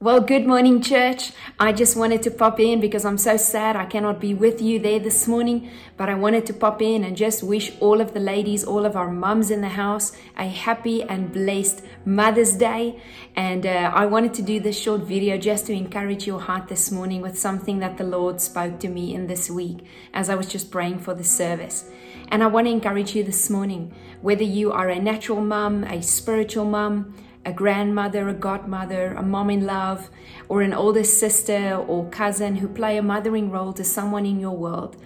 Well, good morning, church. I just wanted to pop in because I'm so sad I cannot be with you there this morning. But I wanted to pop in and just wish all of the ladies, all of our mums in the house, a happy and blessed Mother's Day. And uh, I wanted to do this short video just to encourage your heart this morning with something that the Lord spoke to me in this week as I was just praying for the service. And I want to encourage you this morning, whether you are a natural mum, a spiritual mum, a grandmother, a godmother, a mom in love, or an older sister or cousin who play a mothering role to someone in your world,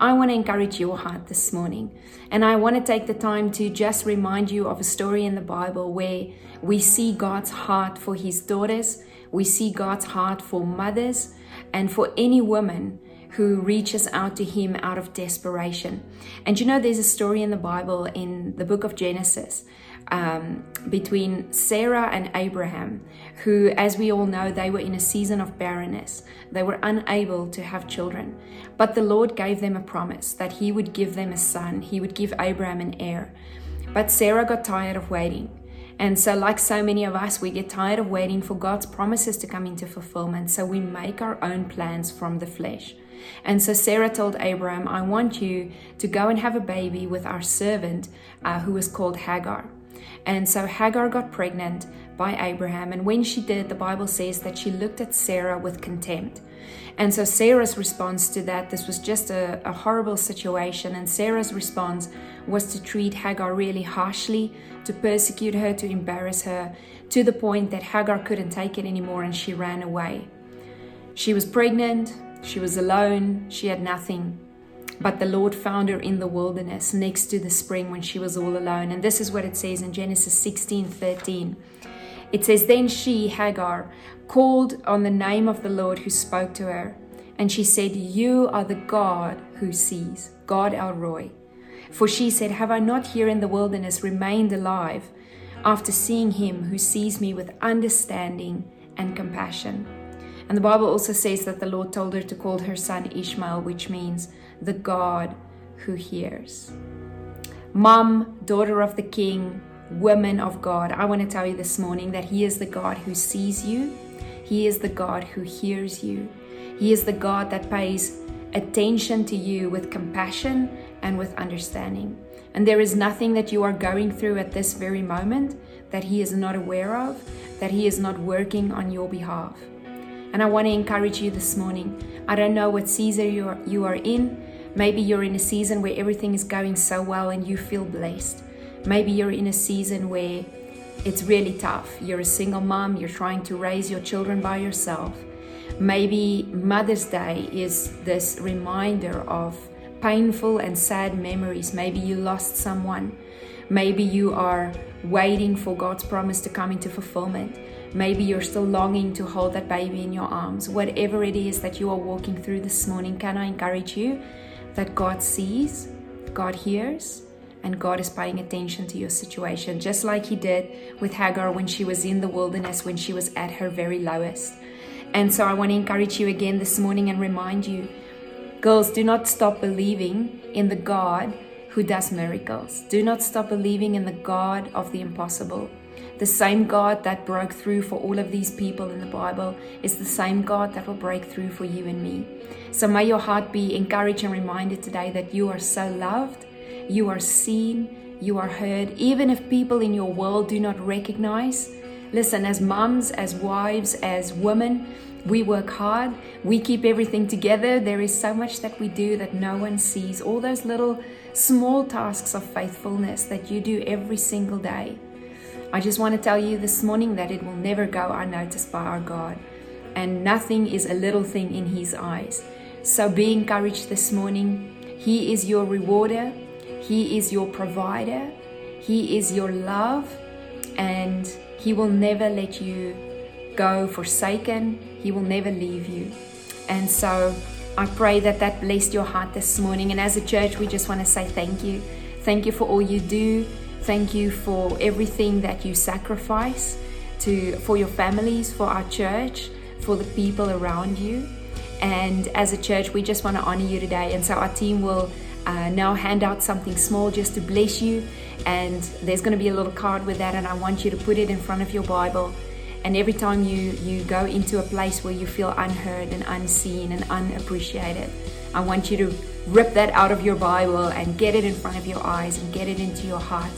I want to encourage your heart this morning. And I want to take the time to just remind you of a story in the Bible where we see God's heart for his daughters, we see God's heart for mothers, and for any woman who reaches out to him out of desperation. And you know, there's a story in the Bible in the book of Genesis um, between Sarah and Abraham, who, as we all know, they were in a season of barrenness. They were unable to have children. But the Lord gave them a promise that He would give them a son, He would give Abraham an heir. But Sarah got tired of waiting. And so, like so many of us, we get tired of waiting for God's promises to come into fulfillment. So, we make our own plans from the flesh. And so Sarah told Abraham, I want you to go and have a baby with our servant uh, who is called Hagar. And so Hagar got pregnant by Abraham. And when she did, the Bible says that she looked at Sarah with contempt. And so Sarah's response to that, this was just a, a, horrible situation. And Sarah's response was to treat Hagar really harshly, to persecute her, to embarrass her, to the point that Hagar couldn't take it anymore and she ran away. She was pregnant, she was alone, she had nothing. But the Lord found her in the wilderness next to the spring when she was all alone. And this is what it says in Genesis 16 13. It says, Then she, Hagar, called on the name of the Lord who spoke to her. And she said, You are the God who sees, God El Roi. For she said, Have I not here in the wilderness remained alive after seeing him who sees me with understanding and compassion? And the Bible also says that the Lord told her to call her son Ishmael, which means the God who hears. Mom, daughter of the King, woman of God, I want to tell you this morning that He is the God who sees you, He is the God who hears you, He is the God that pays attention to you with compassion and with understanding. And there is nothing that you are going through at this very moment that He is not aware of, that He is not working on your behalf. And I want to encourage you this morning. I don't know what season you are, you are in. Maybe you're in a season where everything is going so well and you feel blessed. Maybe you're in a season where it's really tough. You're a single mom, you're trying to raise your children by yourself. Maybe Mother's Day is this reminder of painful and sad memories. Maybe you lost someone. Maybe you are waiting for God's promise to come into fulfillment. Maybe you're still longing to hold that baby in your arms. Whatever it is that you are walking through this morning, can I encourage you that God sees, God hears, and God is paying attention to your situation, just like He did with Hagar when she was in the wilderness, when she was at her very lowest. And so I want to encourage you again this morning and remind you girls, do not stop believing in the God who does miracles. Do not stop believing in the God of the impossible. The same God that broke through for all of these people in the Bible is the same God that will break through for you and me. So may your heart be encouraged and reminded today that you are so loved, you are seen, you are heard, even if people in your world do not recognize. Listen, as moms, as wives, as women, we work hard, we keep everything together. There is so much that we do that no one sees. All those little small tasks of faithfulness that you do every single day. I just want to tell you this morning that it will never go unnoticed by our God, and nothing is a little thing in His eyes. So be encouraged this morning. He is your rewarder, He is your provider, He is your love, and He will never let you go forsaken, He will never leave you. And so I pray that that blessed your heart this morning. And as a church, we just want to say thank you. Thank you for all you do. Thank you for everything that you sacrifice to for your families, for our church, for the people around you. And as a church, we just want to honor you today. And so our team will uh, now hand out something small just to bless you. And there's going to be a little card with that, and I want you to put it in front of your Bible And every time you, you go into a place where you feel unheard and unseen and unappreciated, I want you to rip that out of your Bible and get it in front of your eyes and get it into your heart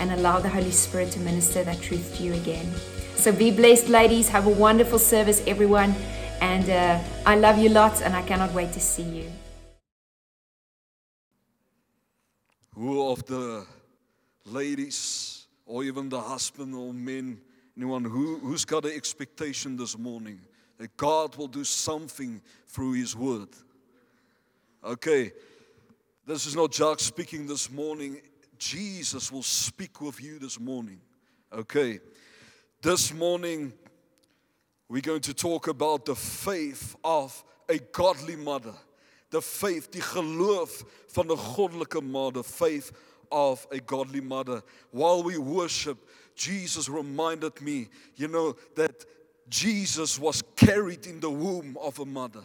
and allow the Holy Spirit to minister that truth to you again. So be blessed, ladies. Have a wonderful service, everyone. And uh, I love you lots, and I cannot wait to see you. Who of the ladies, or even the husband or men, anyone who, who's got an expectation this morning that God will do something through His Word? Okay, this is not Jack speaking this morning. Jesus will speak with you this morning. Okay, this morning we're going to talk about the faith of a godly mother. The faith, die geloof van 'n goddelike the faith of a godly mother. While we worship, Jesus reminded me, you know, that Jesus was carried in the womb of a mother.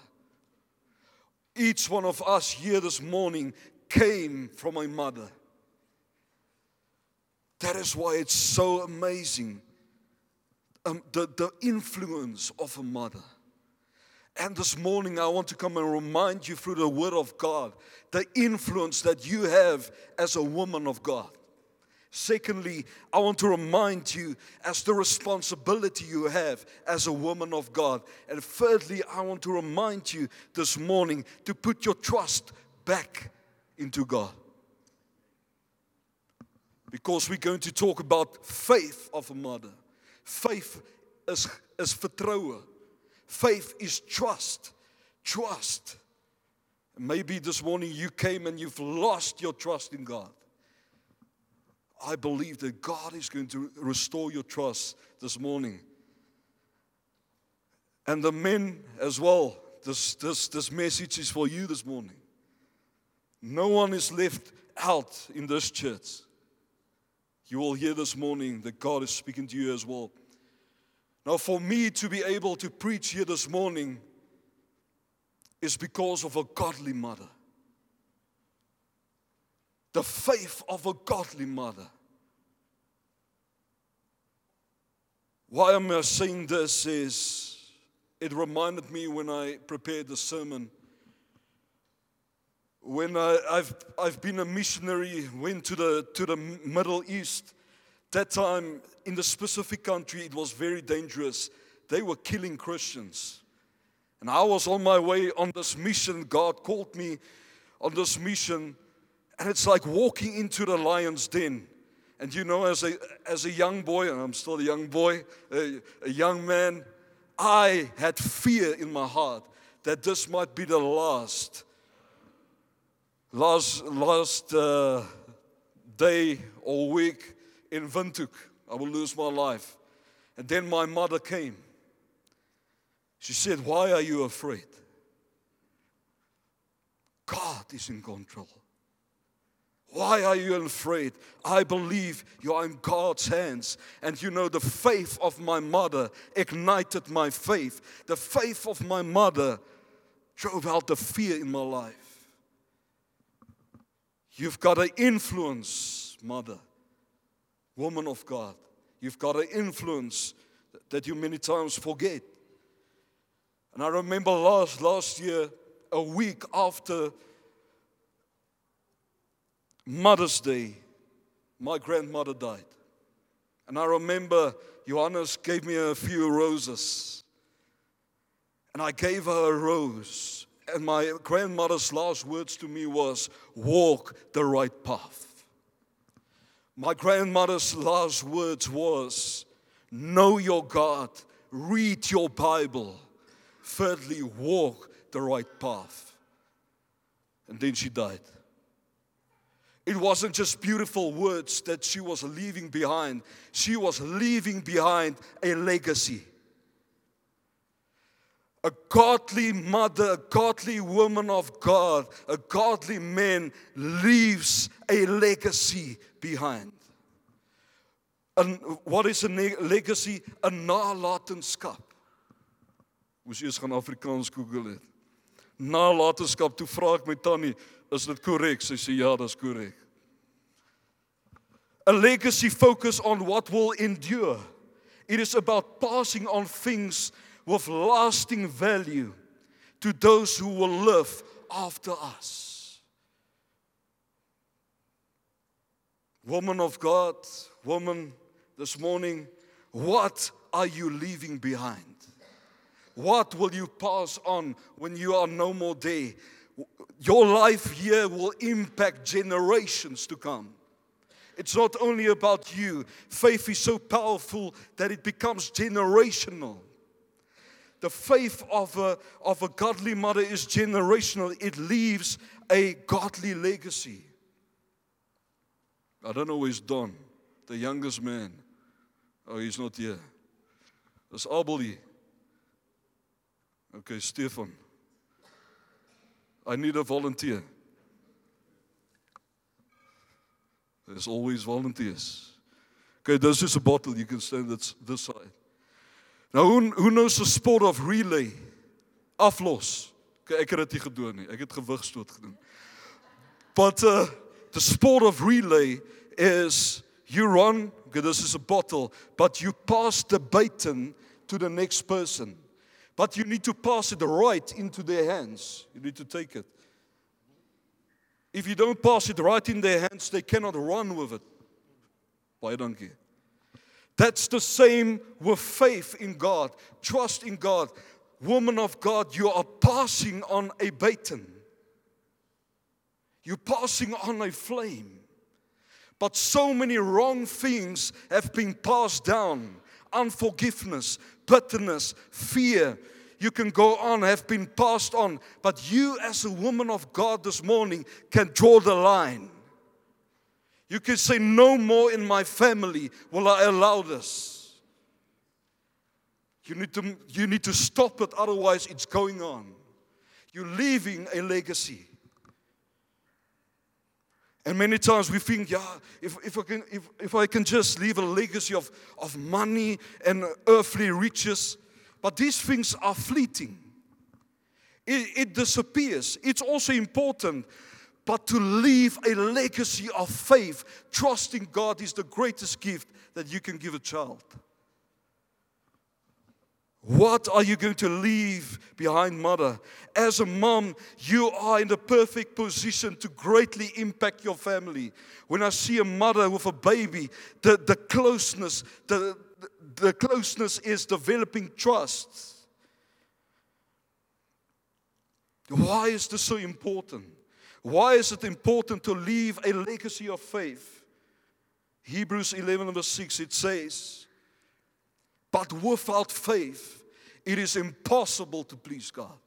Each one of us here this morning came from a mother. That is why it's so amazing um, the, the influence of a mother. And this morning, I want to come and remind you through the Word of God the influence that you have as a woman of God. Secondly, I want to remind you as the responsibility you have as a woman of God. And thirdly, I want to remind you this morning to put your trust back into God. Because we're going to talk about faith of a mother. Faith is, is vertroue. Faith is trust. Trust. Maybe this morning you came and you've lost your trust in God. I believe that God is going to restore your trust this morning. And the men as well, this, this, this message is for you this morning. No one is left out in this church. You will hear this morning that God is speaking to you as well. Now, for me to be able to preach here this morning is because of a godly mother. The faith of a godly mother. Why am I saying this is it reminded me when I prepared the sermon when I, have I've been a missionary, went to the, to the Middle East, that time in the specific country, it was very dangerous. They were killing Christians. And I was on my way on this mission. God called me on this mission. And it's like walking into the lion's den. And you know, as a, as a young boy, and I'm still a young boy, a, a young man, I had fear in my heart that this might be the last last, last uh, day or week in Vintuk. I will lose my life. And then my mother came. She said, Why are you afraid? God is in control. Why are you afraid? I believe you are in God's hands. And you know, the faith of my mother ignited my faith. The faith of my mother drove out the fear in my life. You've got an influence, mother, woman of God. You've got an influence that you many times forget. And I remember last, last year, a week after Mother's Day, my grandmother died. And I remember Johannes gave me a few roses. And I gave her a rose. And my grandmother's last words to me was, walk the right path. My grandmother's last words was, know your God, read your Bible. Thirdly, walk the right path. And then she died. It wasn't just beautiful words that she was leaving behind. She was leaving behind a legacy a godly mother, a godly woman of God, a godly man leaves a legacy behind. And what is a legacy? 'n nalatenskap. Moes eers gaan Afrikaans Google het. Nalatenskap. Toe vra ek my tannie, is dit korrek? Sy sê ja, dis korrek. A legacy focus on what will endure. It is about passing on things with lasting value to those who will live after us. Woman of God, woman, this morning, what are you leaving behind? What will you pass on when you are no more there? Your life here will impact generations to come. It's not only about you. Faith is so powerful that it becomes generational. The faith of a, of a godly mother is generational, it leaves a godly legacy. I don't know where's Don, the youngest man. Oh, he's not here. That's Abel. Okay, Stefan. I need a volunteer. There's always volunteers. Okay, there's just a bottle. You can stand this, this side. Now, who, who knows the sport of relay? Aflos. Okay, ek het dit nie gedoen nie. Ek het gewigstoot gedoen. But uh, the sport of relay is you run, okay, this is a bottle, but you pass the baton to the next person. But you need to pass it right into their hands. You need to take it. If you don't pass it right in their hands, they cannot run with it. Baie dankie. That's the same with faith in God, trust in God. Woman of God, you are passing on a baton. You're passing on a flame. But so many wrong things have been passed down unforgiveness, bitterness, fear. You can go on, have been passed on. But you, as a woman of God this morning, can draw the line. You can say, No more in my family will I allow this. You need to, you need to stop it, otherwise, it's going on. You're leaving a legacy. And many times we think, yeah, if, if, I, can, if, if I can just leave a legacy of, of money and earthly riches, but these things are fleeting. It, it disappears. It's also important, but to leave a legacy of faith, trusting God is the greatest gift that you can give a child. What are you going to leave behind, mother? As a mom, you are in the perfect position to greatly impact your family. When I see a mother with a baby, the, the closeness, the, the closeness is developing trust. Why is this so important? Why is it important to leave a legacy of faith? Hebrews 11, verse 6, it says, But without faith, it is impossible to please God.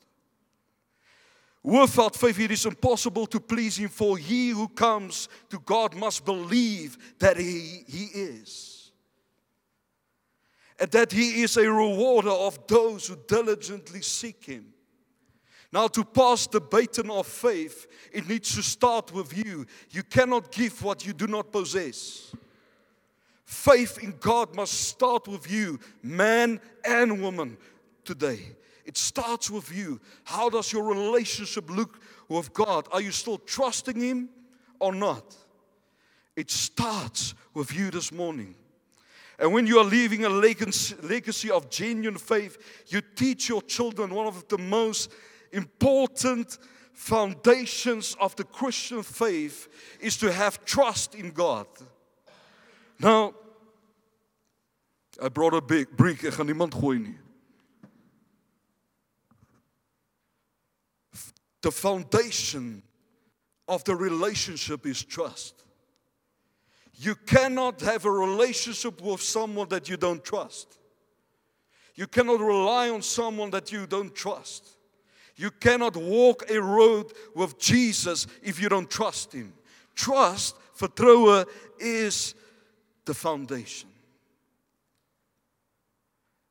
Without faith, it is impossible to please Him, for he who comes to God must believe that He, he is. And that He is a rewarder of those who diligently seek Him. Now, to pass the baton of faith, it needs to start with you. You cannot give what you do not possess. Faith in God must start with you, man and woman, today. It starts with you. How does your relationship look with God? Are you still trusting Him or not? It starts with you this morning. And when you are leaving a legacy of genuine faith, you teach your children one of the most important foundations of the Christian faith is to have trust in God. Now, I brought a big brick, ek gaan niemand gooi nie. The foundation of the relationship is trust. You cannot have a relationship with someone that you don't trust. You cannot rely on someone that you don't trust. You cannot walk a road with Jesus if you don't trust Him. Trust, vertrouwen, is the foundation.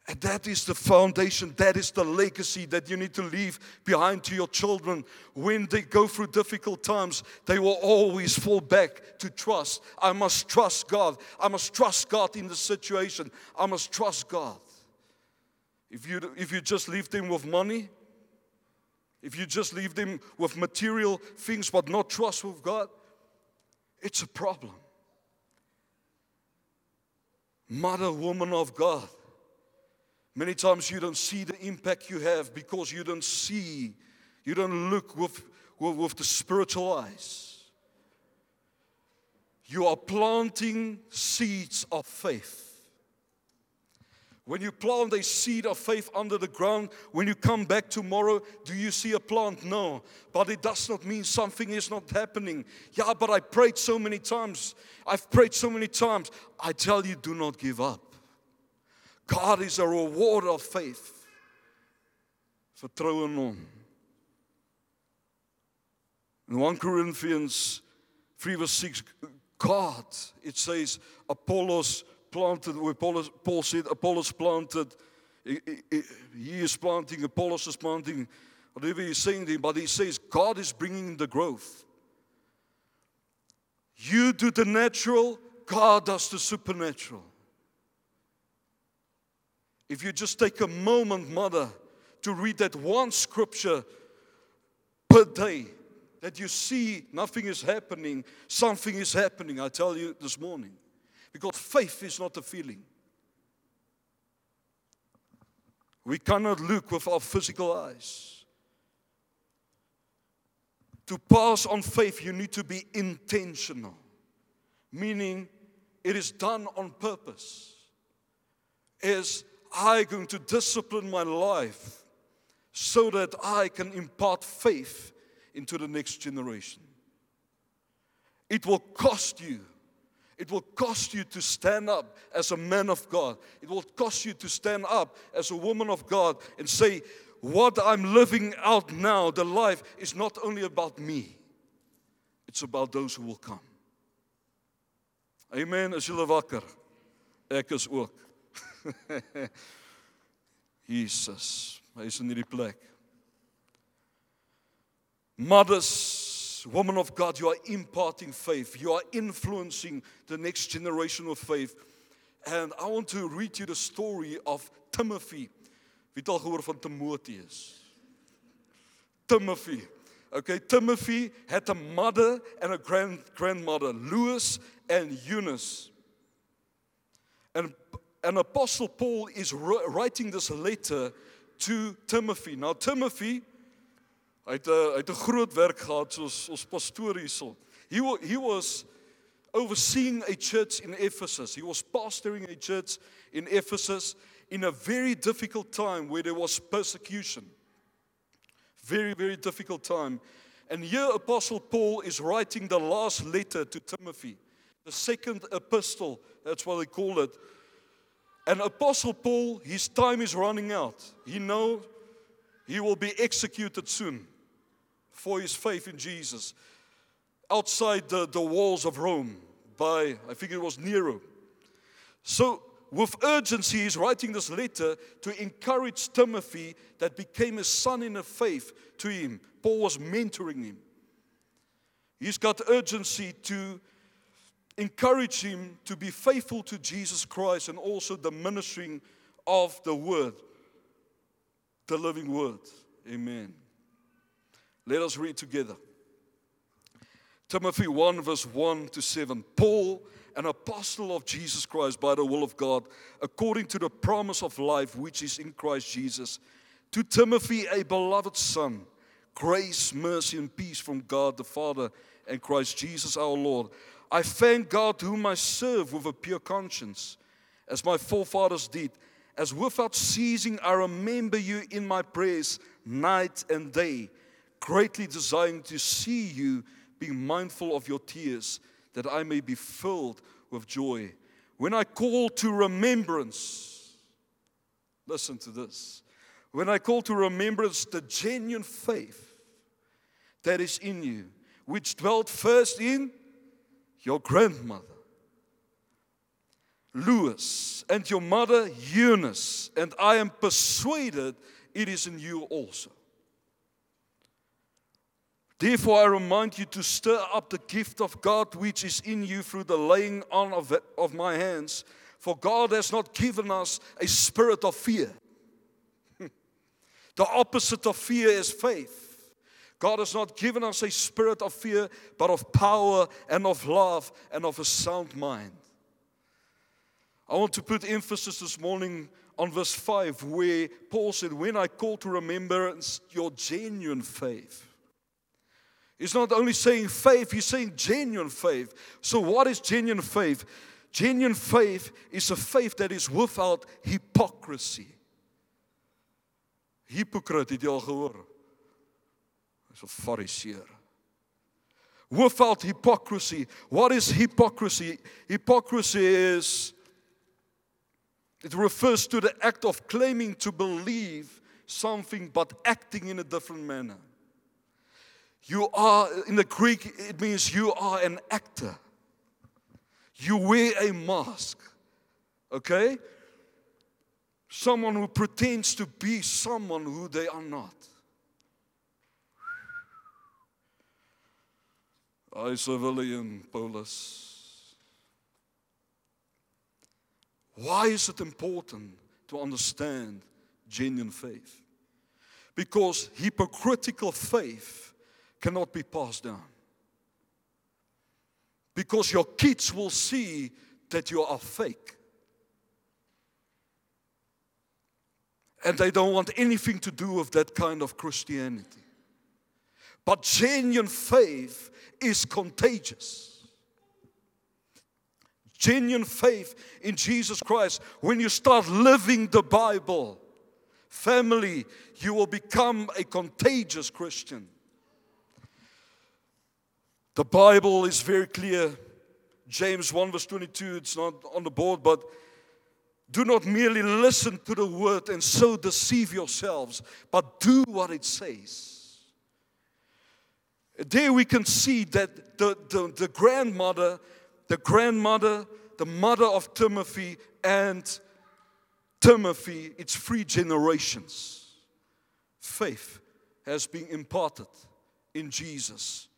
And that is the foundation, that is the legacy that you need to leave behind to your children. When they go through difficult times, they will always fall back to trust. I must trust God. I must trust God in the situation. I must trust God. If you, if you just leave them with money, if you just leave them with material things but not trust with God, it's a problem. Mother, woman of God Many times you don't see the impact you have because you don't see, you don't look with, with, with the spiritual eyes. You are planting seeds of faith. When you plant a seed of faith under the ground, when you come back tomorrow, do you see a plant? No. But it does not mean something is not happening. Yeah, but I prayed so many times. I've prayed so many times. I tell you, do not give up. God is a rewarder of faith. Vertrou in. In 1 Corinthians 3 verse 6, God, it says, Apollos planted, where Paul, said Apollos planted, he, is planting, Apollos is planting, whatever he's saying there, but he says God is bringing the growth. You do the natural, God does the supernatural. If you just take a moment, mother, to read that one scripture per day, that you see nothing is happening, something is happening, I tell you this morning. Because faith is not a feeling. We cannot look with our physical eyes. To pass on faith, you need to be intentional, meaning it is done on purpose. Is I going to discipline my life so that I can impart faith into the next generation? It will cost you it will cost you to stand up as a man of God. It will cost you to stand up as a woman of God and say, What I'm living out now, the life, is not only about me, it's about those who will come. Amen. As julle wakker. Ek is ook. Jesus, hy is in hierdie plek. Mothers woman of God, you are imparting faith. You are influencing the next generation of faith. And I want to read you the story of Timothy. Wie het al gehoor van Timotheus? Timothy. Okay, Timothy had a mother and a grand grandmother, Lois and Eunice. And an apostle Paul is writing this letter to Timothy. Now Timothy Hy het 'n hy het 'n groot werk gehad soos ons pastoor hierso. He he was overseeing a church in Ephesus. He was pastoring a church in Ephesus in a very difficult time where there was persecution. Very very difficult time. And here apostle Paul is writing the last letter to Timothy. The second epistle, that's what they call it. And apostle Paul, his time is running out. He know he will be executed soon for his faith in Jesus outside the, the walls of Rome by, I think it was Nero. So, with urgency, he's writing this letter to encourage Timothy that became a son in the faith to him. Paul was mentoring him. He's got urgency to encourage him to be faithful to Jesus Christ and also the ministering of the word, the living word. Amen. Let us read together. Timothy 1, verse 1 to 7. Paul, an apostle of Jesus Christ by the will of God, according to the promise of life which is in Christ Jesus, to Timothy, a beloved son, grace, mercy, and peace from God the Father and Christ Jesus our Lord. I thank God whom I serve with a pure conscience, as my forefathers did, as without ceasing I remember you in my prayers night and day greatly desiring to see you, being mindful of your tears, that I may be filled with joy. When I call to remembrance, listen to this. When I call to remembrance the genuine faith that is in you, which dwelt first in your grandmother, Lois, and your mother, Eunice, and I am persuaded it is in you also. Therefore, I remind you to stir up the gift of God which is in you through the laying on of, of my hands. For God has not given us a spirit of fear. the opposite of fear is faith. God has not given us a spirit of fear, but of power and of love and of a sound mind. I want to put emphasis this morning on verse 5, where Paul said, When I call to remembrance your genuine faith. He's not only saying faith, he's saying genuine faith. So, what is genuine faith? Genuine faith is a faith that is without hypocrisy. Hypocrite, het jy al gehoor? Hy's 'n. Without hypocrisy. What is hypocrisy? Hypocrisy is it refers to the act of claiming to believe something but acting in a different manner. You are, in the Greek, it means you are an actor. You wear a mask. Okay? Someone who pretends to be someone who they are not. Sê William Paulus. Why is it important to understand genuine faith? Because hypocritical faith cannot be passed down. Because your kids will see that you are fake. And they don't want anything to do with that kind of Christianity. But genuine faith is contagious. Genuine faith in Jesus Christ, when you start living the Bible, family, you will become a contagious Christian. The Bible is very clear. James 1 verse 22, it's not on the board, but do not merely listen to the word and so deceive yourselves, but do what it says. There we can see that the, the, the grandmother, the grandmother, the mother of Timothy, and Timothy, it's three generations. Faith has been imparted in Jesus.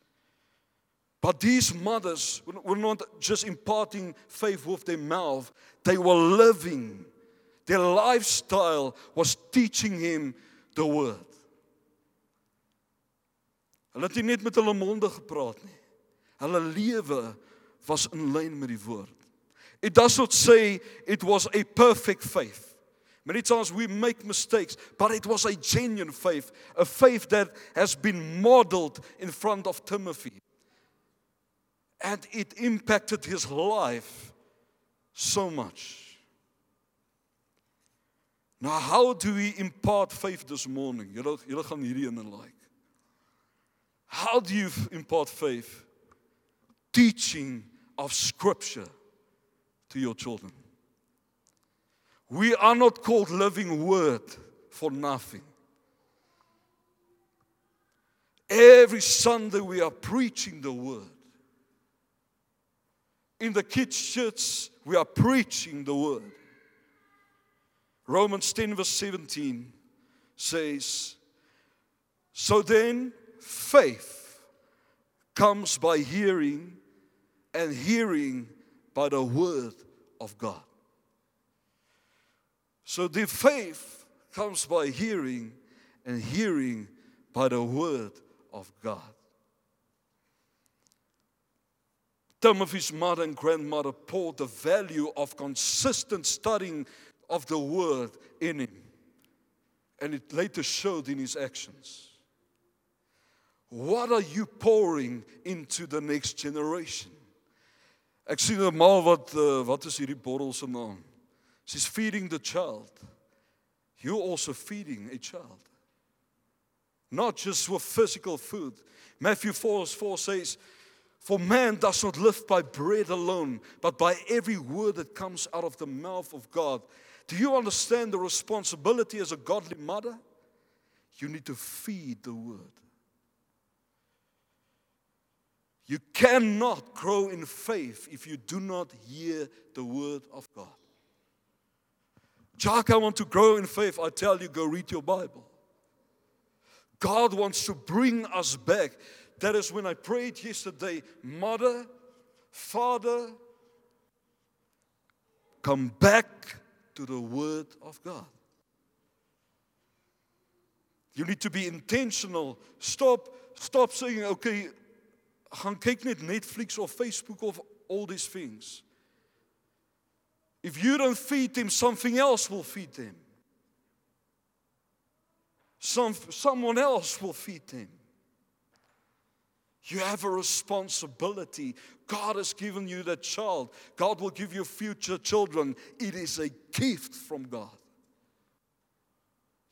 But these mothers were not just imparting faith with their mouth, they were living. Their lifestyle was teaching him the word. Hulle het nie net met hulle monde gepraat nie. Hulle lewe was in lyn met die woord. It does not say it was a perfect faith. Many times we make mistakes, but it was a genuine faith, a faith that has been modeled in front of Timothy. And it impacted his life so much. Now, how do we impart faith this morning? Like. How do you impart faith? Teaching of Scripture to your children. We are not called living word for nothing. Every Sunday we are preaching the word. In the kids' church, we are preaching the word. Romans 10, verse 17 says, So then, faith comes by hearing, and hearing by the word of God. So the faith comes by hearing, and hearing by the word of God. Timothy's mother and grandmother poured the value of consistent studying of the word in him. And it later showed in his actions. What are you pouring into the next generation? Ek sien 'n ma wat uh, wat is hierdie se naam? She's feeding the child. You're also feeding a child. Not just with physical food. Matthew 4, 4 says, For man does not live by bread alone, but by every word that comes out of the mouth of God. Do you understand the responsibility as a godly mother? You need to feed the word. You cannot grow in faith if you do not hear the word of God. Jack, I want to grow in faith. I tell you, go read your Bible. God wants to bring us back. That is when I prayed yesterday, Mother, Father, come back to the Word of God. You need to be intentional. Stop, stop saying, okay, gaan kyk net Netflix of Facebook of all these things. If you don't feed them, something else will feed them. Some, someone else will feed him. You have a responsibility. God has given you that child. God will give you future children. It is a gift from God.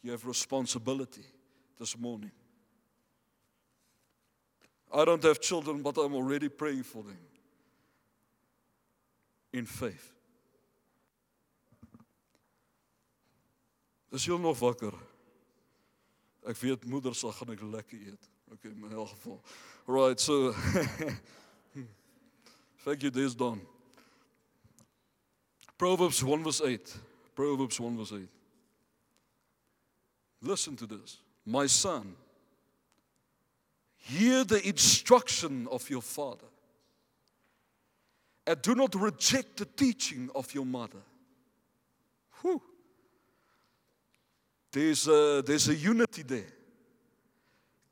You have responsibility this morning. I don't have children, but I'm already praying for them in faith. Dis heel nog wakker. Ek weet moeder sal gaan ek lekker eet. Okay, my geval. Right, so Thank you, this done. Proverbs 1 verse 8. Proverbs 1 verse 8. Listen to this. My son, hear the instruction of your father, and do not reject the teaching of your mother. Whew. There's a, there's a unity there.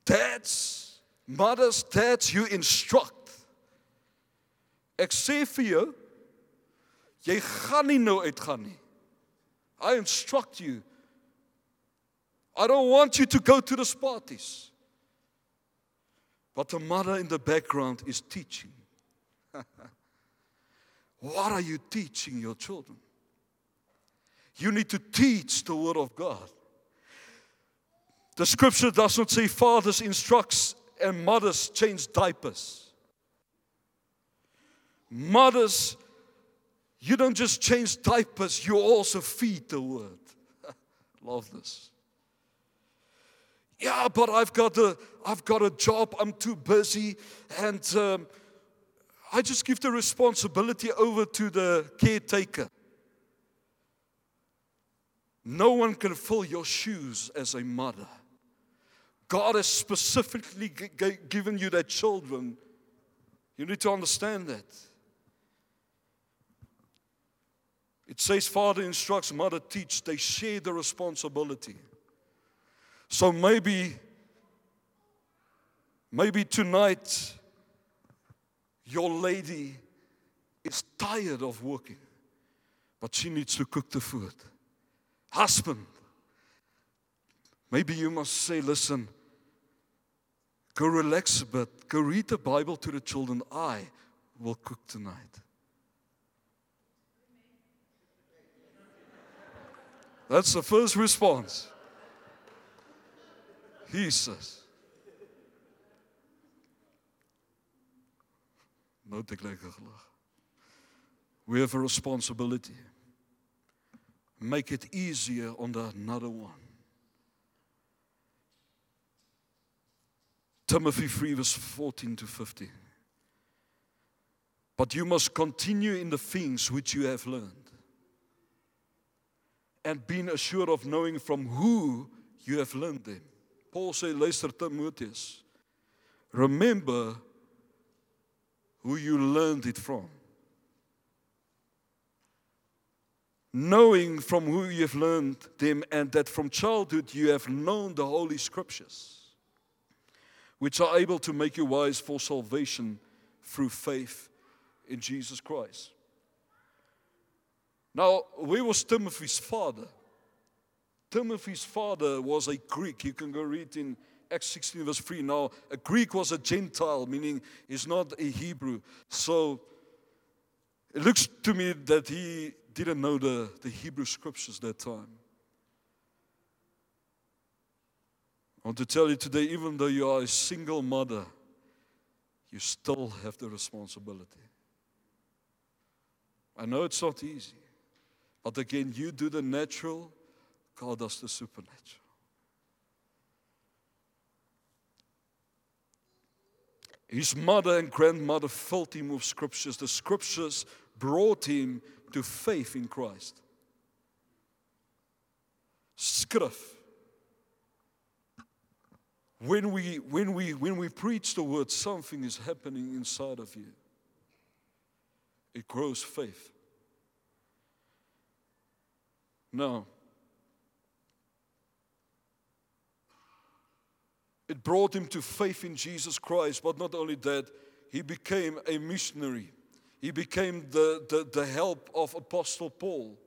Dads, mothers, dads, you instruct. Ek sê vir jou, jy gaan nie nou uitgaan nie. I instruct you. I don't want you to go to those parties. But the mother in the background is teaching. what are you teaching your children? You need to teach the word of God. The scripture does not say fathers instructs and mothers change diapers. Mothers, you don't just change diapers, you also feed the word. Love this. Yeah, but I've got a, I've got a job, I'm too busy, and um, I just give the responsibility over to the caretaker. No one can fill your shoes as a mother. God has specifically g- given you that children. You need to understand that. It says, Father instructs, mother teach. They share the responsibility. So maybe, maybe tonight, your lady is tired of working, but she needs to cook the food. Husband, maybe you must say, listen, Go relax a bit. Go read the Bible to the children. I will cook tonight. That's the first response. He says. We have a responsibility. Make it easier on the another one. Timothy 3, verse 14 to 15. But you must continue in the things which you have learned, and being assured of knowing from who you have learned them. Paul sê luister Timoteus, remember who you learned it from. Knowing from who you have learned them, and that from childhood you have known the Holy Scriptures which are able to make you wise for salvation through faith in Jesus Christ. Now, where was Timothy's father? Timothy's father was a Greek. You can go read in Acts 16, verse 3. Now, a Greek was a Gentile, meaning he's not a Hebrew. So it looks to me that he didn't know the, the Hebrew scriptures that time. I want to tell you today, even though you are a single mother, you still have the responsibility. I know it's not easy, but again, you do the natural, God does the supernatural. His mother and grandmother filled him with scriptures. The scriptures brought him to faith in Christ. Skrif when we, when, we, when we preach the word, something is happening inside of you. It grows faith. Now, it brought him to faith in Jesus Christ, but not only that, he became a missionary. He became the, the, the help of Apostle Paul.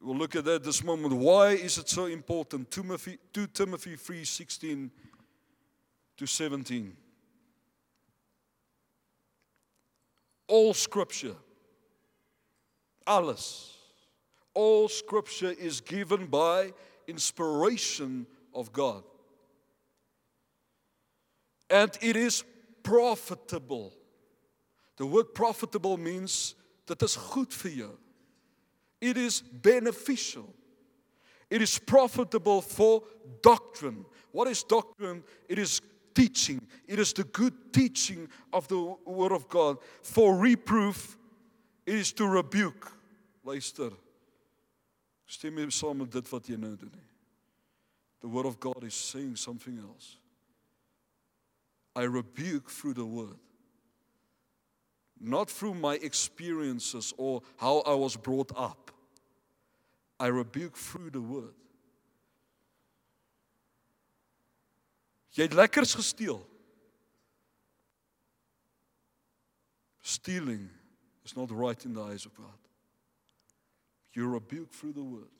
We'll look at that this moment. Why is it so important? 2 Timothy, 2 Timothy 3 16 to 17. All scripture, alles, all scripture is given by inspiration of God. And it is profitable. The word profitable means that is goed vir jou. It is beneficial. It is profitable for doctrine. What is doctrine? It is teaching. It is the good teaching of the Word of God. For reproof, it is to rebuke. Luister. Stem mee saam met dit wat jy nou doen. The Word of God is saying something else. I rebuke through the Word. Not through my experiences or how I was brought up. I rebuke through the Word. Jy het lekkers gesteel. Stealing is not right in the eyes of God. You rebuke through the word.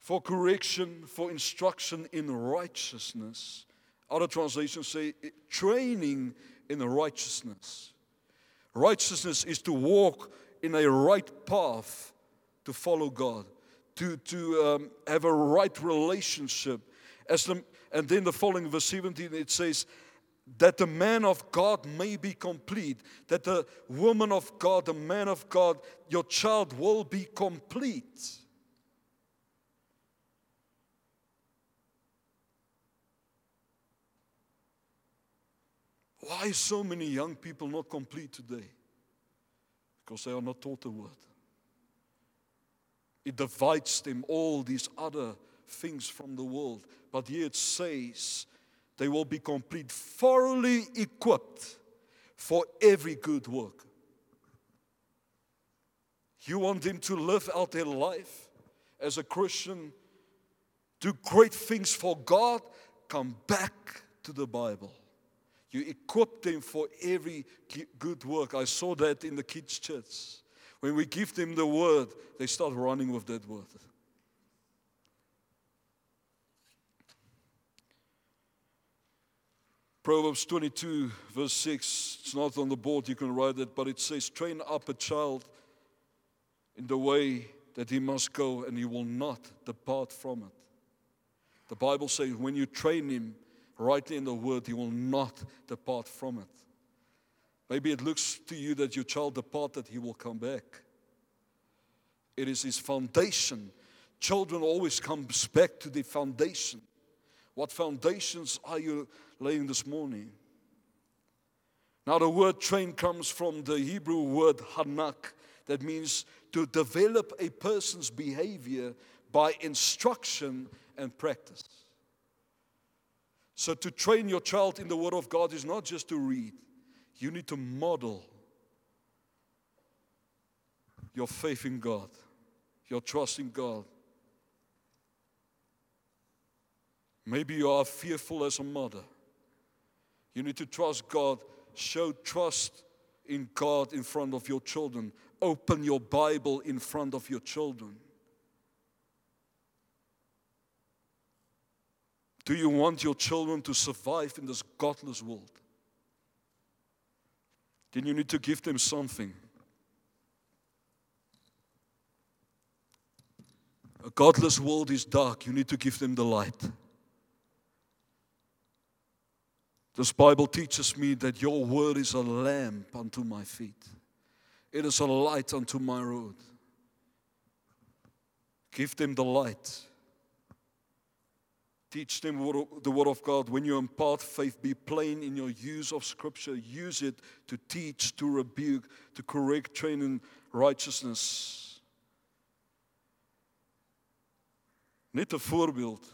For correction, for instruction in righteousness. Other translations say training in righteousness. Righteousness is to walk in a right path to follow God, to, to um, have a right relationship. As the, and then the following verse 17, it says, that the man of God may be complete, that the woman of God, the man of God, your child will be complete. Why so many young people not complete today? Because they are not taught the word. It divides them all these other things from the world. But here it says they will be complete, thoroughly equipped for every good work. You want them to live out their life as a Christian, do great things for God, come back to the Bible. You equip them for every good work. I saw that in the kids' church. When we give them the word, they start running with that word. Proverbs 22, verse 6. It's not on the board, you can write it, but it says, Train up a child in the way that he must go, and he will not depart from it. The Bible says, when you train him rightly in the word, he will not depart from it. Maybe it looks to you that your child departed, he will come back. It is his foundation. Children always comes back to the foundation. What foundations are you laying this morning? Now, the word train comes from the Hebrew word hanak, that means to develop a person's behavior by instruction and practice. So, to train your child in the Word of God is not just to read, you need to model your faith in God, your trust in God. Maybe you are fearful as a mother. You need to trust God. Show trust in God in front of your children. Open your Bible in front of your children. Do you want your children to survive in this godless world? Then you need to give them something. A godless world is dark. You need to give them the light. This Bible teaches me that your word is a lamp unto my feet, it is a light unto my road. Give them the light. Teach them the Word of God. When you impart faith, be plain in your use of Scripture. Use it to teach, to rebuke, to correct, train in righteousness. Net 'n voorbeeld.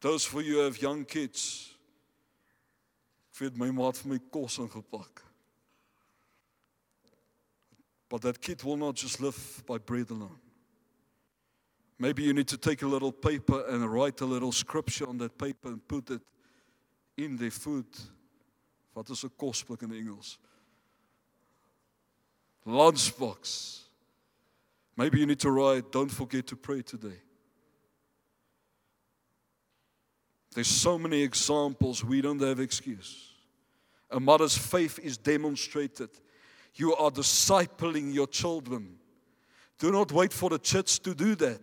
Those for you have young kids. Ek weet my maat vir my kos ingepak. But that kid will not just live by bread alone. Maybe you need to take a little paper and write a little scripture on that paper and put it in their food Wat is 'n kosblik in Engels? Lunchbox. Maybe you need to write, don't forget to pray today. There's so many examples, we don't have excuse. A mother's faith is demonstrated. You are discipling your children. Do not wait for the church to do that.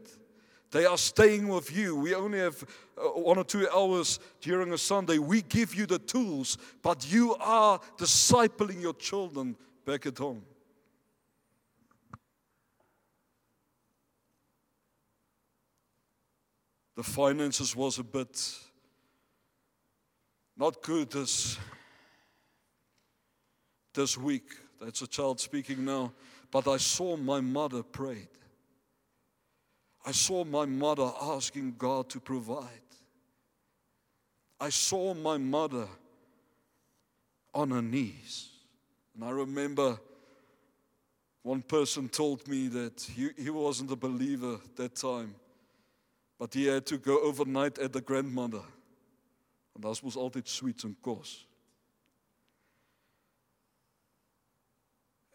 They are staying with you. We only have uh, one or two hours during a Sunday. We give you the tools, but you are discipling your children back at home. The finances was a bit not good this, this week. That's a child speaking now. But I saw my mother prayed. I saw my mother asking God to provide. I saw my mother on her knees. And I remember one person told me that he, he wasn't a believer that time, but he had to go overnight at the grandmother. Want daar mos altyd sweets and kos.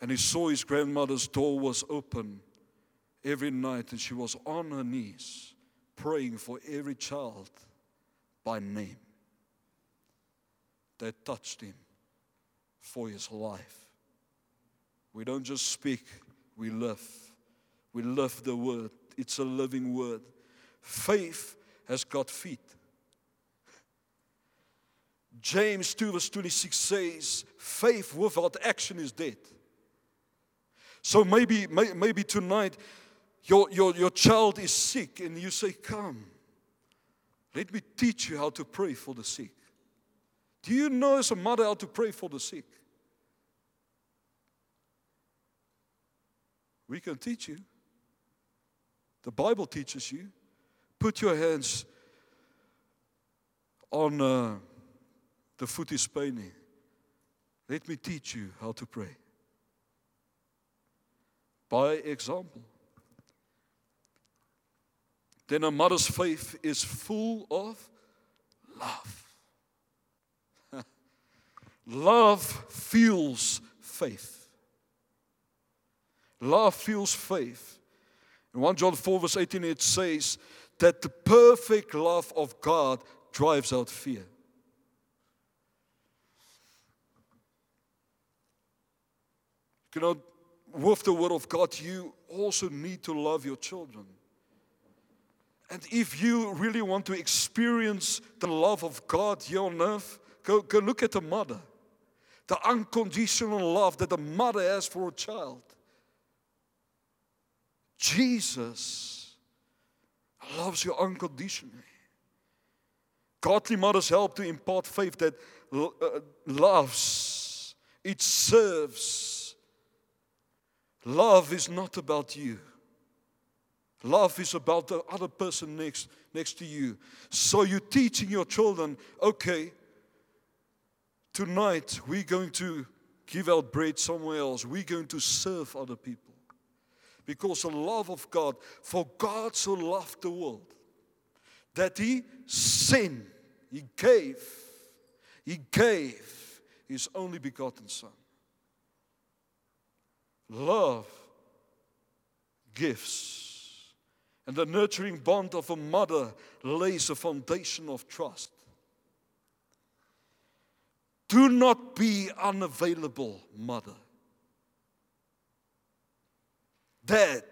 And he saw his grandmother's door was open every night and she was on her knees praying for every child by name that touched him for his life. We don't just speak, we live. We live the word. It's a living word. Faith has got feet. James 2, verse 26 says, faith without action is dead. So maybe, maybe tonight your, your, your child is sick and you say, Come, let me teach you how to pray for the sick. Do you know as a mother how to pray for the sick? We can teach you. The Bible teaches you. Put your hands on. Uh, the foot is paining. Let me teach you how to pray. By example. Then a mother's faith is full of love. love fuels faith. Love fuels faith. In 1 John 4, verse 18, it says that the perfect love of God drives out fear. You know, with the Word of God, you also need to love your children. And if you really want to experience the love of God here on earth, go, go look at the mother. The unconditional love that the mother has for a child. Jesus loves you unconditionally. Godly mothers help to impart faith that uh, loves, it serves, Love is not about you. Love is about the other person next, next to you. So you're teaching your children, okay, tonight we're going to give out bread somewhere else. We're going to serve other people. Because the love of God, for God so loved the world that He sent, He gave, He gave His only begotten Son. Love gifts. And the nurturing bond of a mother lays a foundation of trust. Do not be unavailable, mother. Dad,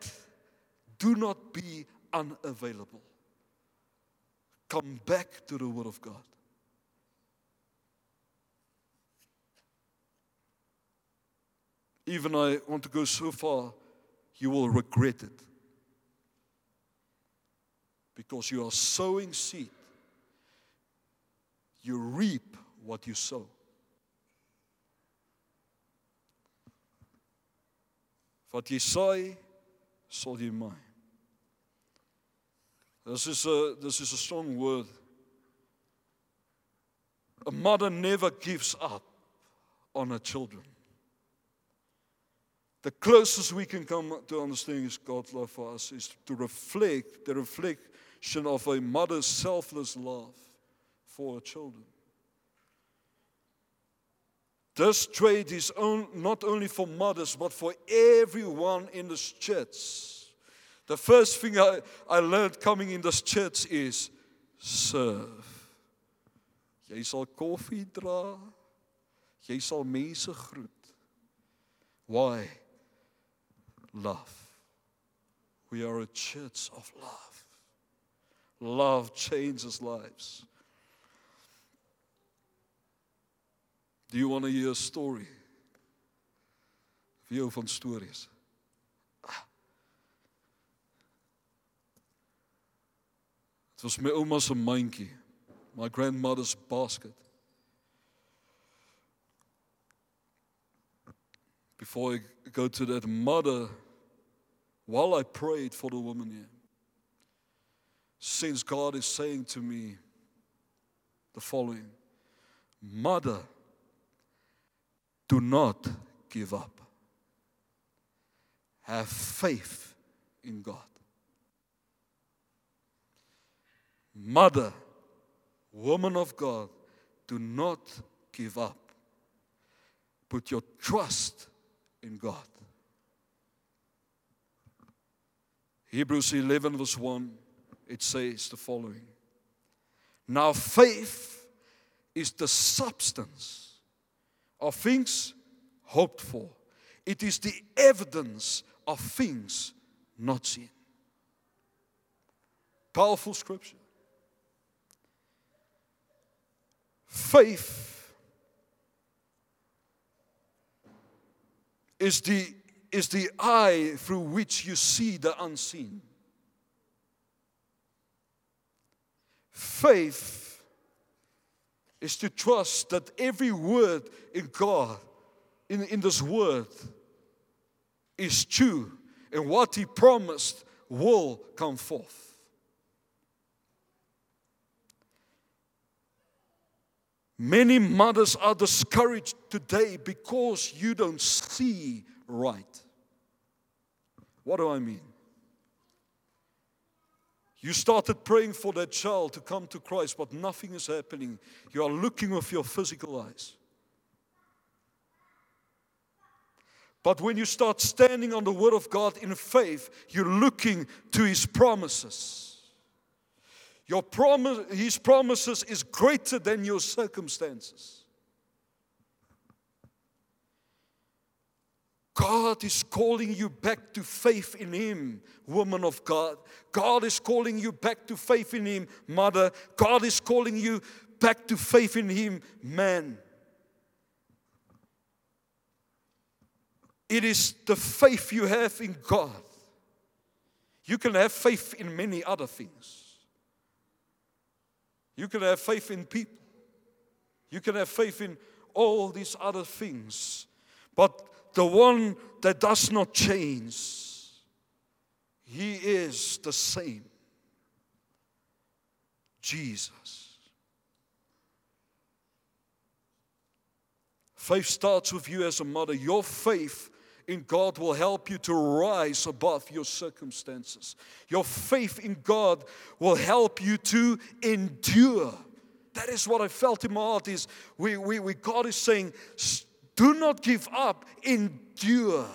do not be unavailable. Come back to the Word of God. even I want to go so far, you will regret it. Because you are sowing seed, you reap what you sow. Wat jy saai, sal jy maai. This is a this is a strong word. A mother never gives up on her children. The closest we can come to understanding God's love for us is to reflect the of a mother's selfless love for her children. This trade is on, not only for mothers, but for everyone in this church. The first thing I, I learned coming in this church is serve. Jy sal koffie dra. Jy sal mense groet. Why? Love. We are a church of love. Love changes lives. Do you want to hear a story? Wie hou van stories? Dit was my ouma se mandjie, my grandmother's basket. Before I go to that mother, while I prayed for the woman here, since God is saying to me the following Mother, do not give up. Have faith in God. Mother, woman of God, do not give up. Put your trust in God. Hebrews 11, verse 1, it says the following Now faith is the substance of things hoped for, it is the evidence of things not seen. Powerful scripture. Faith is the, is the eye through which you see the unseen. Faith is to trust that every word in God, in, in this word, is true and what He promised will come forth. Many mothers are discouraged today because you don't see right. What do I mean? You started praying for that child to come to Christ, but nothing is happening. You are looking with your physical eyes. But when you start standing on the Word of God in faith, you're looking to His promises. Your promise, His promises is greater than your circumstances. God is calling you back to faith in Him, woman of God. God is calling you back to faith in Him, mother. God is calling you back to faith in Him, man. It is the faith you have in God. You can have faith in many other things. You can have faith in people. You can have faith in all these other things. But the one that does not change, he is the same. Jesus. Faith starts with you as a mother. Your faith in God will help you to rise above your circumstances. Your faith in God will help you to endure. That is what I felt in my heart is we, we, we God is saying, do not give up, endure.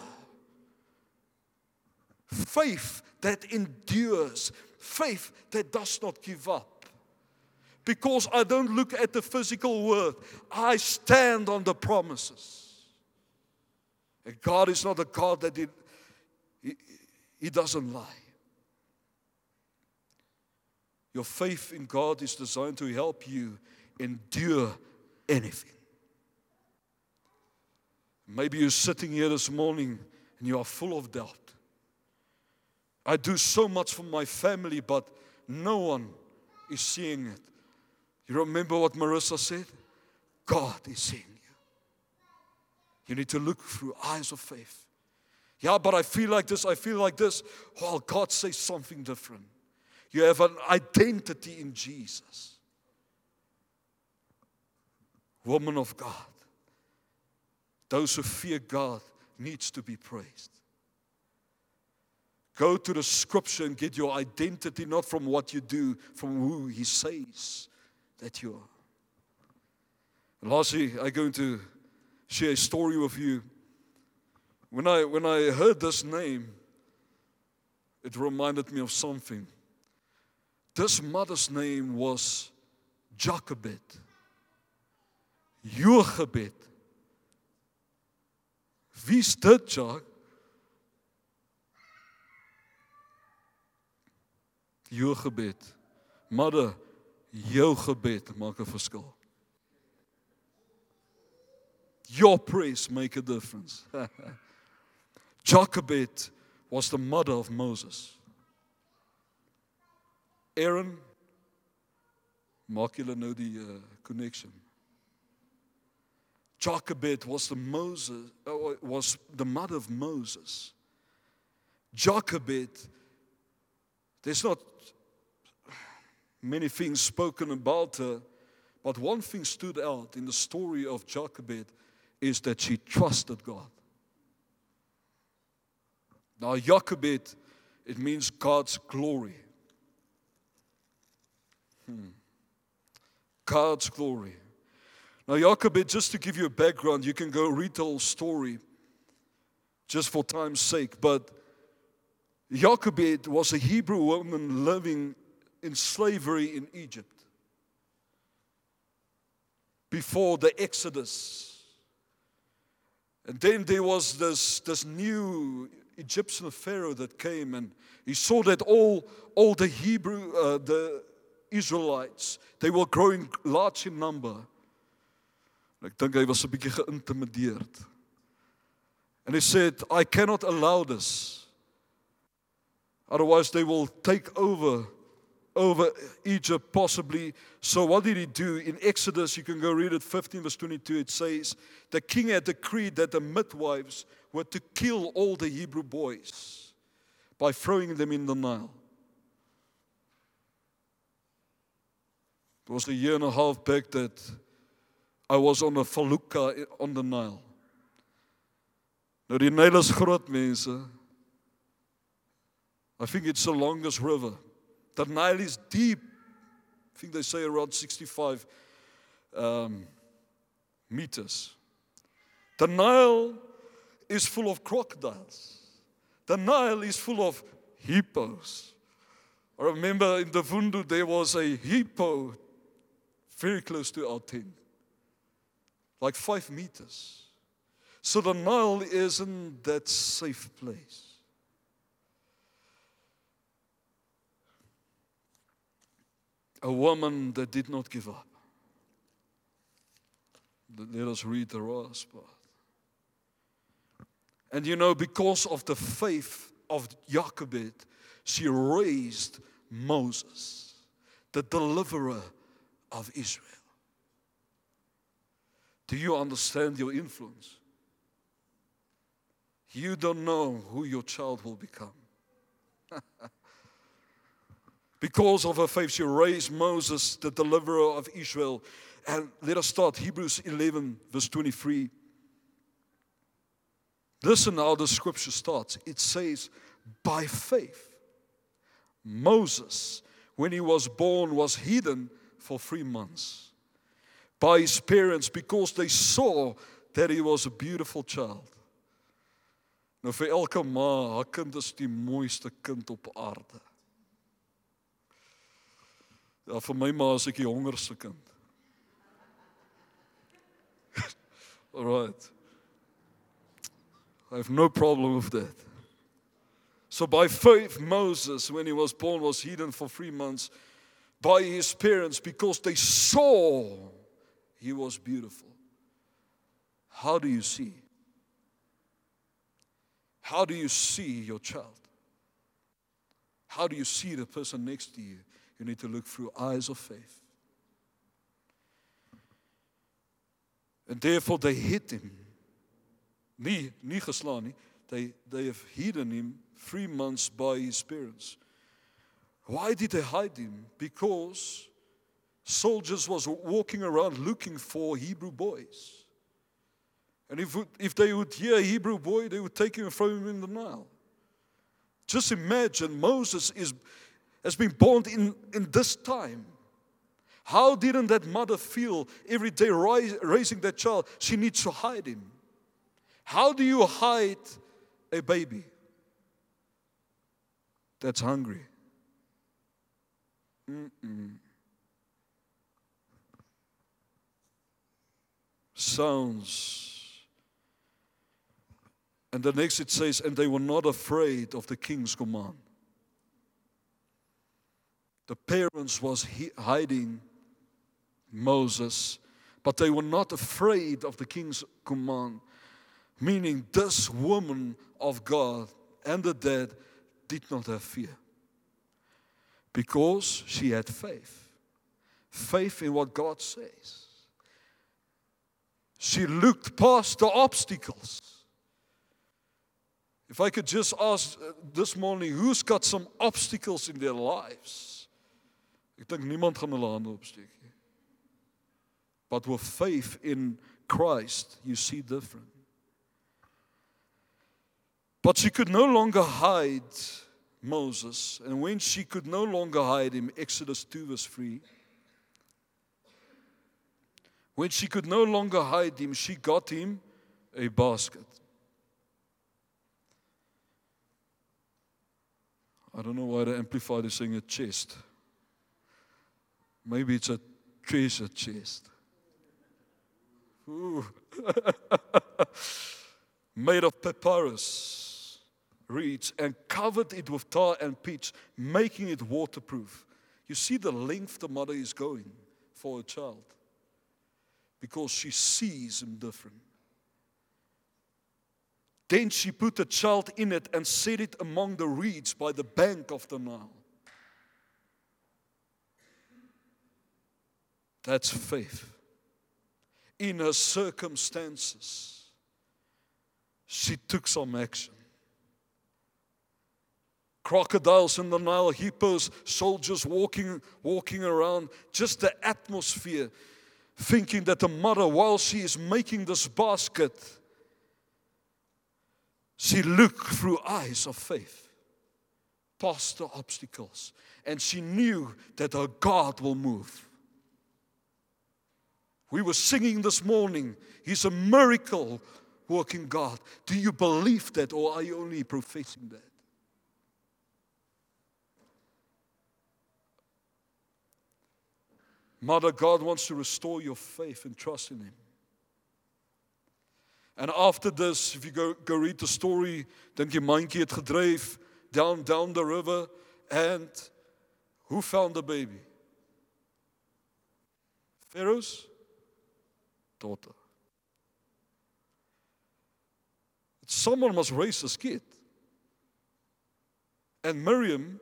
Faith that endures, faith that does not give up. Because I don't look at the physical world, I stand on the promises. And God is not a God that he, he, he doesn't lie. Your faith in God is designed to help you endure anything. Maybe you're sitting here this morning and you are full of doubt. I do so much for my family, but no one is seeing it. You remember what Marissa said? God is seeing. You You need to look through eyes of faith. Yeah, but I feel like this, I feel like this. Well, God says something different. You have an identity in Jesus. Woman of God. Those who fear God needs to be praised. Go to the scripture and get your identity not from what you do, from who he says that you are. And lastly, I'm going to share a story with you. When I, when I heard this name, it reminded me of something. This mother's name was Jochebed. Jochebed. Wie's dit, Jacques? Jou gebed. Mother, jou gebed maak 'n verskil. Your praise make a difference. Jochebed was the mother of Moses. Aaron maak julle nou die uh, connection. Jochebed was the Moses uh, was the mother of Moses. Jochebed there's not many things spoken about her, but one thing stood out in the story of Jochebed is that she trusted God. Now, Jochebed, it means God's glory. Hmm. God's glory. Now, Jochebed, just to give you a background, you can go read the whole story just for time's sake, but Jochebed was a Hebrew woman living in slavery in Egypt before the Exodus. And then there was this, this new Egyptian Pharaoh that came and he saw that all, all the Hebrew, uh, the Israelites, they were growing large in number. Ek dink hy was 'n bietjie geïntimideerd. And he said, I cannot allow this. Otherwise they will take over over Egypt, possibly. So, what did he do? In Exodus, you can go read it 15, verse 22, it says, The king had decreed that the midwives were to kill all the Hebrew boys by throwing them in the Nile. It was a year and a half back that I was on a felucca on the Nile. Nou die Nyl is groot mense. I think it's the longest river. The Nile is deep. I think they say around 65 um, meters. The Nile is full of crocodiles. The Nile is full of hippos. I remember in the Vundu there was a hippo very close to our tent, like five meters. So the Nile isn't that safe place. a woman that did not give up. Let us read the last part. And you know, because of the faith of Jochebed, she raised Moses, the deliverer of Israel. Do you understand your influence? You don't know who your child will become. Because of her faith, she raised Moses, the deliverer of Israel. And let us start Hebrews 11, verse 23. Listen how the scripture starts. It says, By faith, Moses, when he was born, was hidden for three months by his parents because they saw that he was a beautiful child. Nou vir elke ma, haar kind is die mooiste kind op aarde. Ja, vir my ma is ek die hongerste kind. All right. I have no problem with that. So by faith, Moses, when he was born, was hidden for three months by his parents because they saw he was beautiful. How do you see? How do you see your child? How do you see the person next to you? You need to look through eyes of faith. And therefore they hit him. They, they have hidden him three months by his parents. Why did they hide him? Because soldiers was walking around looking for Hebrew boys. And if, if they would hear a Hebrew boy, they would take him and throw him in the Nile. Just imagine Moses is, has been born in, in this time. How didn't that mother feel every day raising that child? She needs to hide him. How do you hide a baby that's hungry? Mm-mm. Sounds. And the next it says, and they were not afraid of the king's command. The parents was hiding Moses, but they were not afraid of the king's command. Meaning, this woman of God and the dead did not have fear because she had faith faith in what God says. She looked past the obstacles. If I could just ask uh, this morning, who's got some obstacles in their lives? Ek dink niemand gaan hulle hande opsteek nie. But with faith in Christ, you see different. But she could no longer hide Moses. And when she could no longer hide him, Exodus 2, verse 3, when she could no longer hide him, she got him a basket. I don't know why the Amplified is saying a chest. Maybe it's a treasure chest. Made of papyrus reeds and covered it with tar and pitch, making it waterproof. You see the length the mother is going for a child because she sees him different. Then she put the child in it and set it among the reeds by the bank of the Nile. That's faith. In her circumstances, she took some action crocodiles in the Nile, hippos, soldiers walking, walking around, just the atmosphere, thinking that the mother, while she is making this basket, she looked through eyes of faith past the obstacles, and she knew that her God will move. We were singing this morning, He's a miracle working God. Do you believe that, or are you only professing that? Mother, God wants to restore your faith and trust in Him. And after this, if you go, go read the story, then die mandjie het gedryf down, down the river. And who found the baby? Pharaoh's daughter. Someone must raise this kid. And Miriam,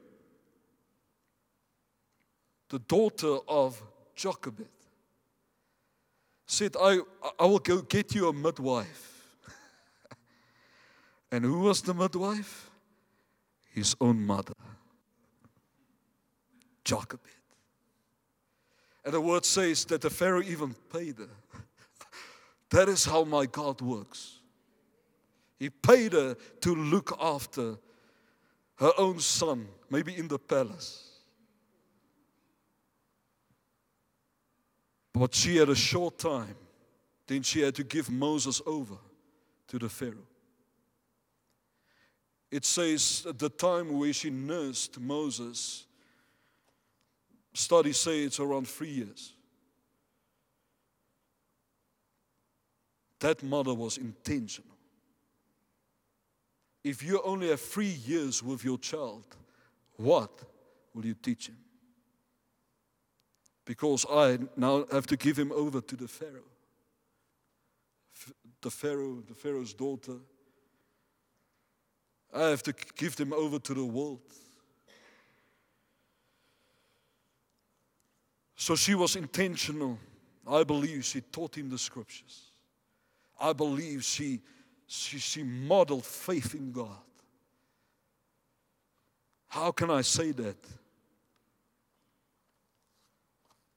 the daughter of Jochebed said, I, I will go get you a midwife. and who was the midwife? His own mother, Jochebed. And the word says that the Pharaoh even paid her. that is how my God works. He paid her to look after her own son, maybe in the palace. But she had a short time. Then she had to give Moses over to the Pharaoh. It says at the time where she nursed Moses, studies say it's around three years. That mother was intentional. If you only have three years with your child, what will you teach him? Because I now have to give him over to the Pharaoh. The Pharaoh, the Pharaoh's daughter. I have to give them over to the world. So she was intentional. I believe she taught him the scriptures. I believe she, she, she modeled faith in God. How can I say that?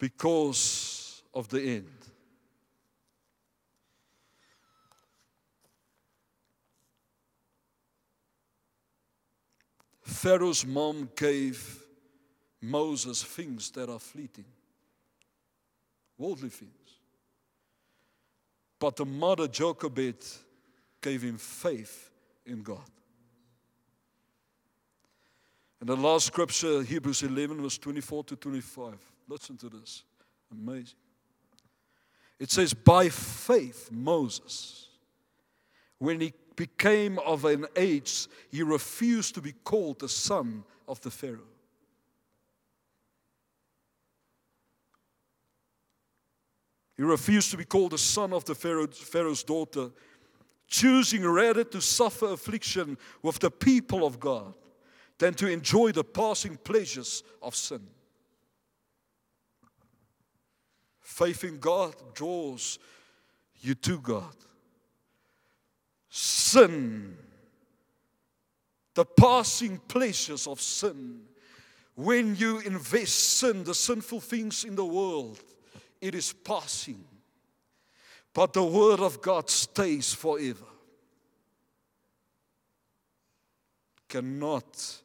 Because of the end. Pharaoh's mom gave Moses things that are fleeting. worldly things. But the mother Jochebed gave him faith in God. And the last scripture, Hebrews 11, verse 24 to 25. Listen to this. Amazing. It says, By faith, Moses, when he became of an age, he refused to be called the son of the Pharaoh. He refused to be called the son of the Pharaoh, Pharaoh's daughter, choosing rather to suffer affliction with the people of God than to enjoy the passing pleasures of sin. Faith in God draws you to God. Sin, the passing pleasures of sin, when you invest sin, the sinful things in the world, it is passing. But the Word of God stays forever. Cannot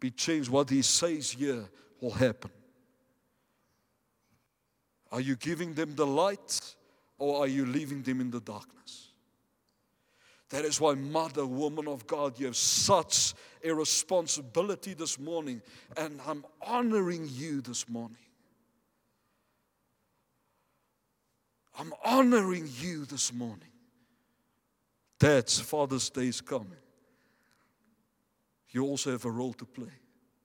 be changed. What He says here will happen. Are you giving them the light or are you leaving them in the darkness? That is why, mother, woman of God, you have such a responsibility this morning, and I'm honoring you this morning. I'm honoring you this morning. Dad's Father's Day is coming. You also have a role to play.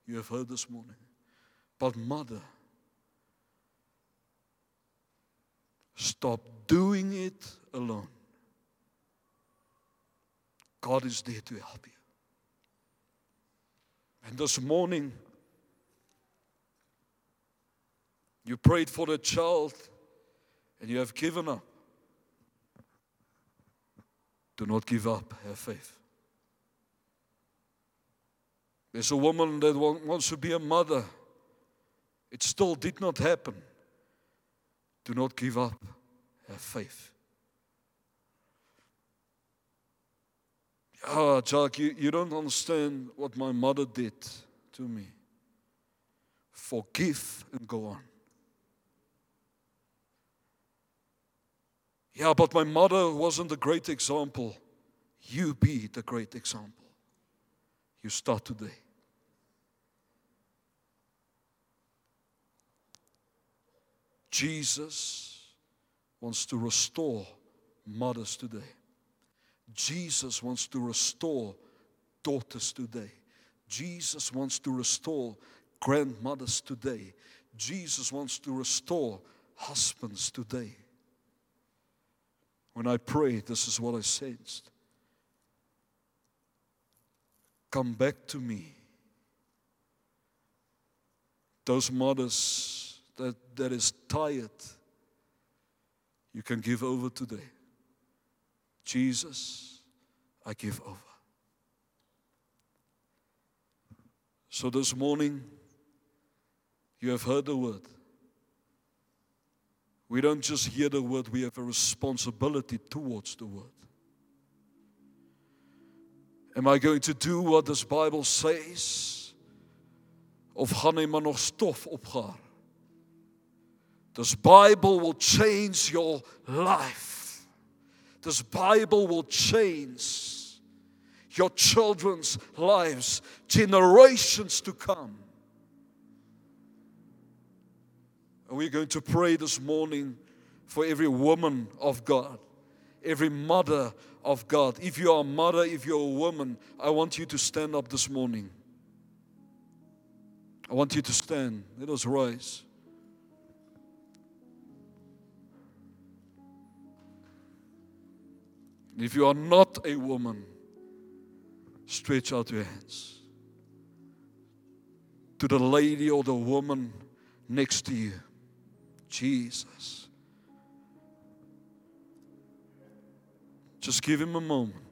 You have heard this morning. But, mother, Stop doing it alone. God is there to help you. And this morning, you prayed for the child and you have given up. Do not give up. Have faith. There's a woman that wants to be a mother. It still did not happen. Do not give up. Have faith. Ah, Jacques, you, you don't understand what my mother did to me. Forgive and go on. Yeah, but my mother wasn't a great example. You be the great example. You start today. Jesus wants to restore mothers today. Jesus wants to restore daughters today. Jesus wants to restore grandmothers today. Jesus wants to restore husbands today. When I pray, this is what I sensed. Come back to me. Those mothers that, that is tired, you can give over today. Jesus, I give over. So this morning, you have heard the word. We don't just hear the word, we have a responsibility towards the word. Am I going to do what this Bible says? Of gaan hy maar nog stof opgaar? This Bible will change your life. This Bible will change your children's lives, generations to come. And we're going to pray this morning for every woman of God, every mother of God. If you are a mother, if you're a woman, I want you to stand up this morning. I want you to stand. Let us rise. If you are not a woman, stretch out your hands to the lady or the woman next to you. Jesus. Just give him a moment.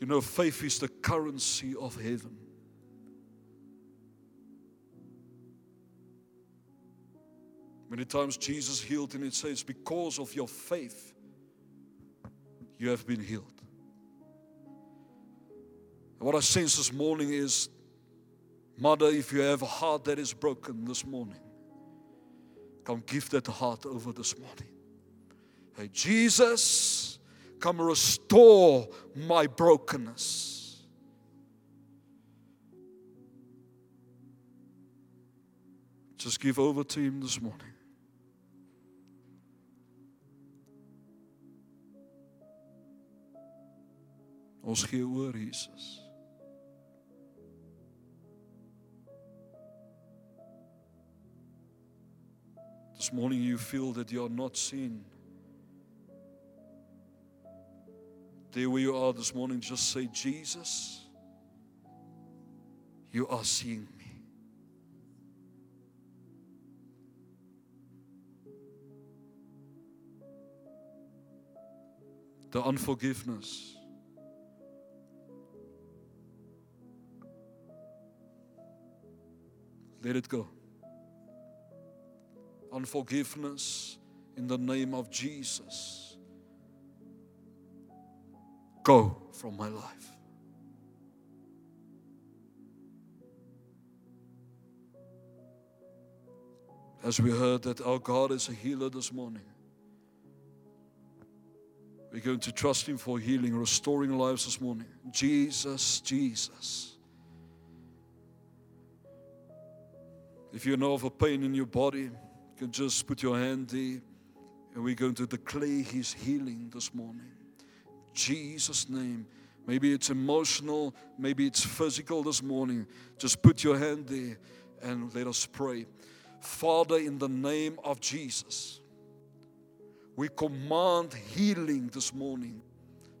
You know, faith is the currency of heaven. Many times Jesus healed, and it says, Because of your faith, you have been healed. And what I sense this morning is, Mother, if you have a heart that is broken this morning, come give that heart over this morning. Hey, Jesus, come restore my brokenness. Just give over to Him this morning. Ons gee oor Jesus. This morning you feel that you are not seen. There where you are this morning, just say, Jesus, you are seeing me. The unforgiveness. Let it go. Unforgiveness in the name of Jesus. Go from my life. As we heard that our God is a healer this morning, we're going to trust Him for healing, restoring lives this morning. Jesus, Jesus. If you know of a pain in your body, you can just put your hand there and we're going to declare His healing this morning. Jesus' name. Maybe it's emotional, maybe it's physical this morning. Just put your hand there and let us pray. Father, in the name of Jesus, we command healing this morning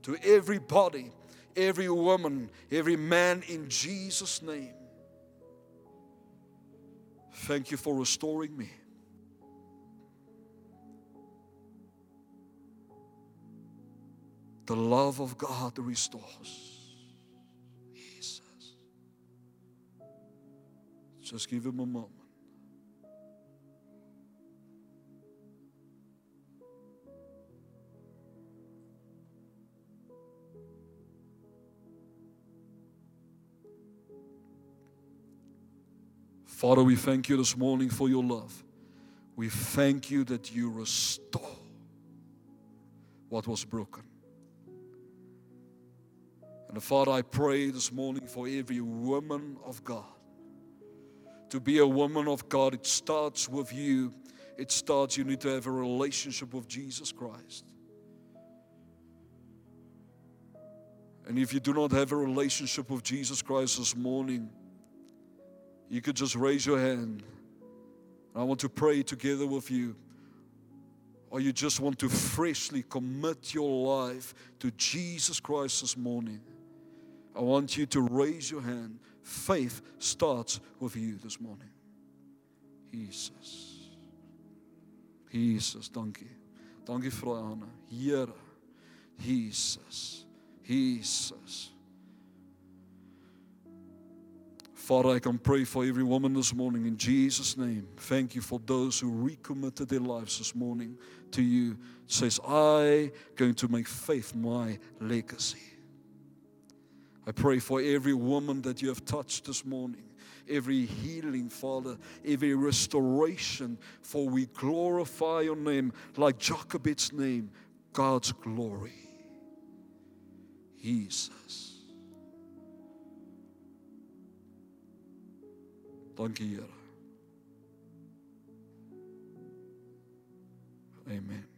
to every body, every woman, every man in Jesus' name. Thank you for restoring me. The love of God restores. Jesus. Just give him a moment. Father, we thank you this morning for your love. We thank you that you restore what was broken. And Father, I pray this morning for every woman of God. To be a woman of God, it starts with you. It starts, you need to have a relationship with Jesus Christ. And if you do not have a relationship with Jesus Christ this morning, you could just raise your hand. I want to pray together with you. Or you just want to freshly commit your life to Jesus Christ this morning. I want you to raise your hand. Faith starts with you this morning. Jesus. Jesus, dankie. Dankie vir Anna. Here. Jesus. Jesus. Father, I can pray for every woman this morning in Jesus' name. Thank you for those who recommitted their lives this morning to you. Says, I going to make faith my legacy. I pray for every woman that you have touched this morning, every healing, Father, every restoration, for we glorify your name like Jochebed's name, God's glory. Jesus. Dankie Here. Amen.